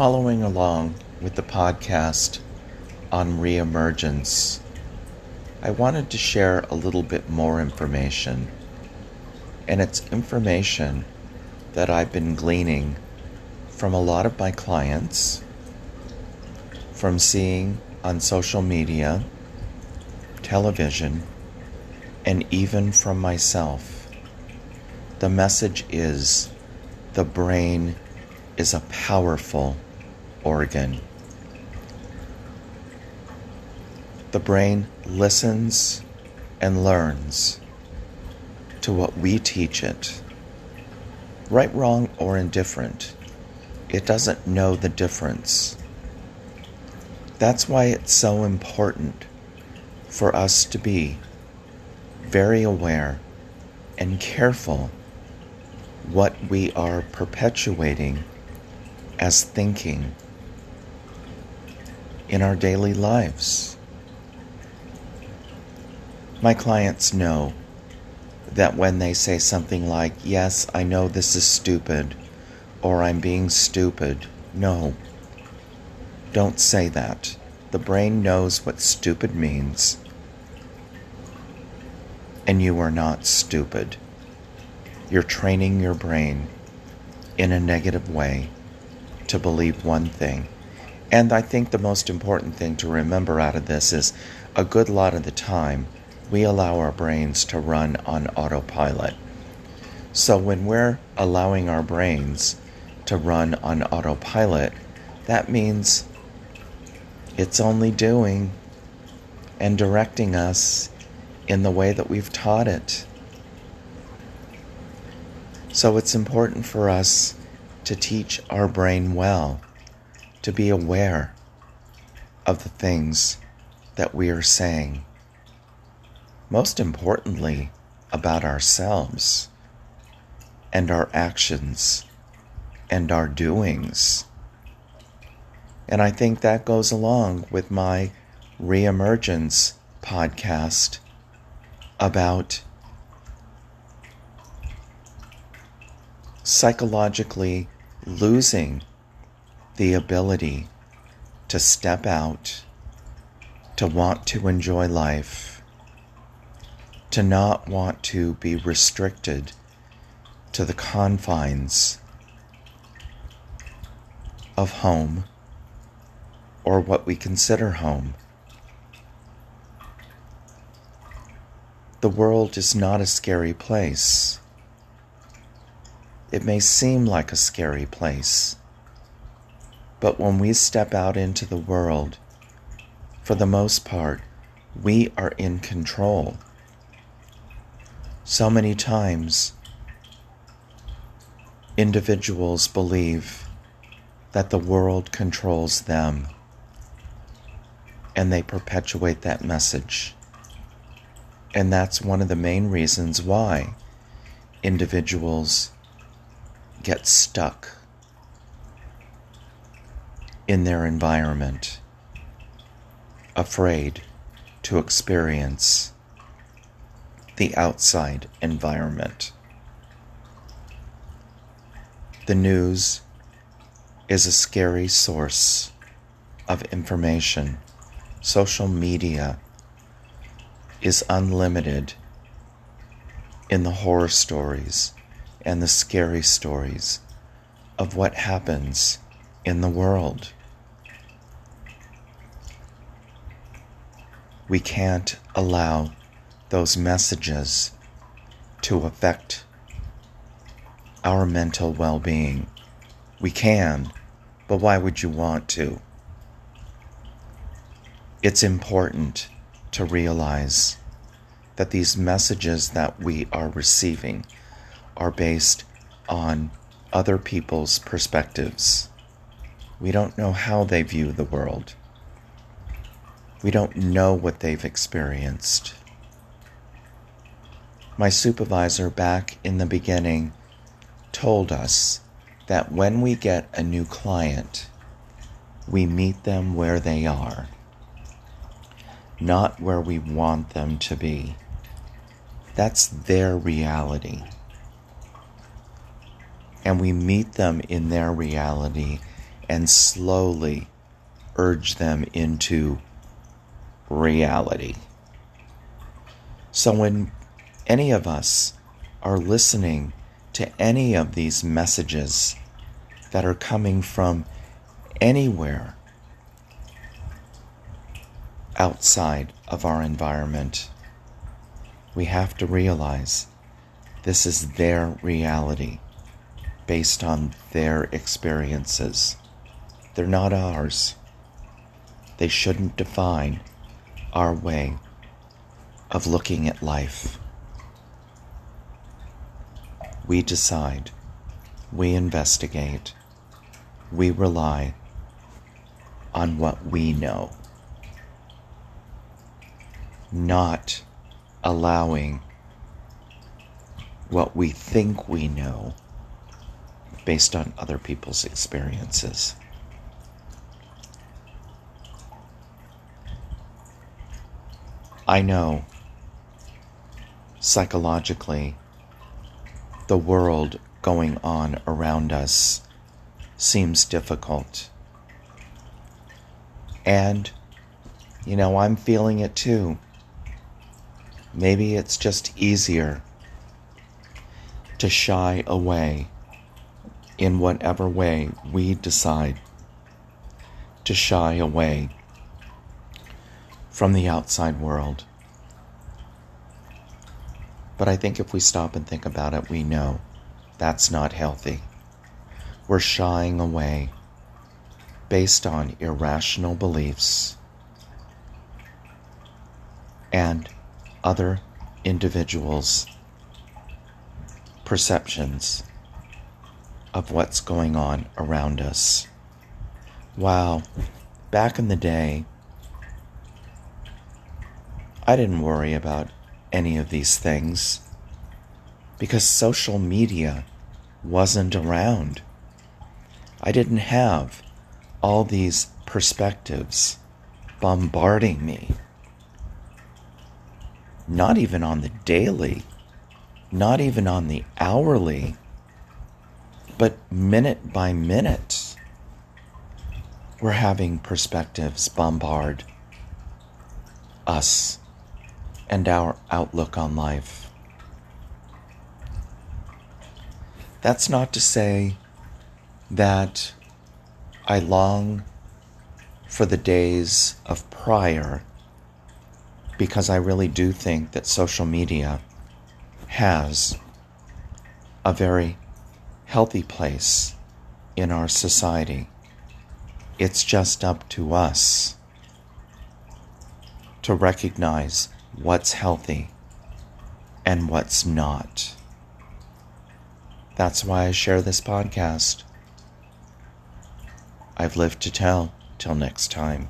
following along with the podcast on reemergence, I wanted to share a little bit more information. And it's information that I've been gleaning from a lot of my clients, from seeing on social media, television, and even from myself. The message is the brain is a powerful organ. The brain listens and learns to what we teach it. Right, wrong, or indifferent, it doesn't know the difference. That's why it's so important for us to be very aware and careful what we are perpetuating as thinking in our daily lives. My clients know that when they say something like, Yes, I know this is stupid, or I'm being stupid, no. Don't say that. The brain knows what stupid means, and you are not stupid. You're training your brain in a negative way to believe one thing. And I think the most important thing to remember out of this is a good lot of the time we allow our brains to run on autopilot. So when we're allowing our brains to run on autopilot, that means it's only doing and directing us in the way that we've taught it. So it's important for us to teach our brain well, to be aware of the things that we are saying. Most importantly, about ourselves and our actions and our doings. And I think that goes along with my reemergence podcast about psychologically losing the ability to step out, to want to enjoy life, to not want to be restricted to the confines of home or what we consider home. The world is not a scary place. It may seem like a scary place, but when we step out into the world, for the most part, we are in control. So many times, individuals believe that the world controls them, and they perpetuate that message. And that's one of the main reasons why individuals get stuck in their environment, afraid to experience the outside environment. The news is a scary source of information. Social media is unlimited in the horror stories and the scary stories of what happens in the world. We can't allow those messages to affect our mental well being. We can, but why would you want to? It's important to realize that these messages that we are receiving are based on other people's perspectives. We don't know how they view the world. We don't know what they've experienced. My supervisor back in the beginning told us that when we get a new client, we meet them where they are, not where we want them to be. That's their reality and we meet them in their reality and slowly urge them into reality. So when any of us are listening to any of these messages that are coming from anywhere outside of our environment, we have to realize this is their reality based on their experiences. They're not ours. They shouldn't define our way of looking at life. We decide, we investigate, we rely on what we know, not allowing what we think we know based on other people's experiences. I know psychologically the world going on around us seems difficult. And, you know, I'm feeling it too. Maybe it's just easier to shy away in whatever way we decide to shy away from the outside world. But I think if we stop and think about it, we know that's not healthy. We're shying away based on irrational beliefs and other individuals' perceptions of what's going on around us. Wow, back in the day, I didn't worry about any of these things because social media wasn't around. I didn't have all these perspectives bombarding me. Not even on the daily, not even on the hourly, but minute by minute, we're having perspectives bombard us and our outlook on life. That's not to say that I long for the days of prior because I really do think that social media has a very healthy place in our society. It's just up to us to recognize what's healthy and what's not. That's why I share this podcast. I've lived to tell. Till next time.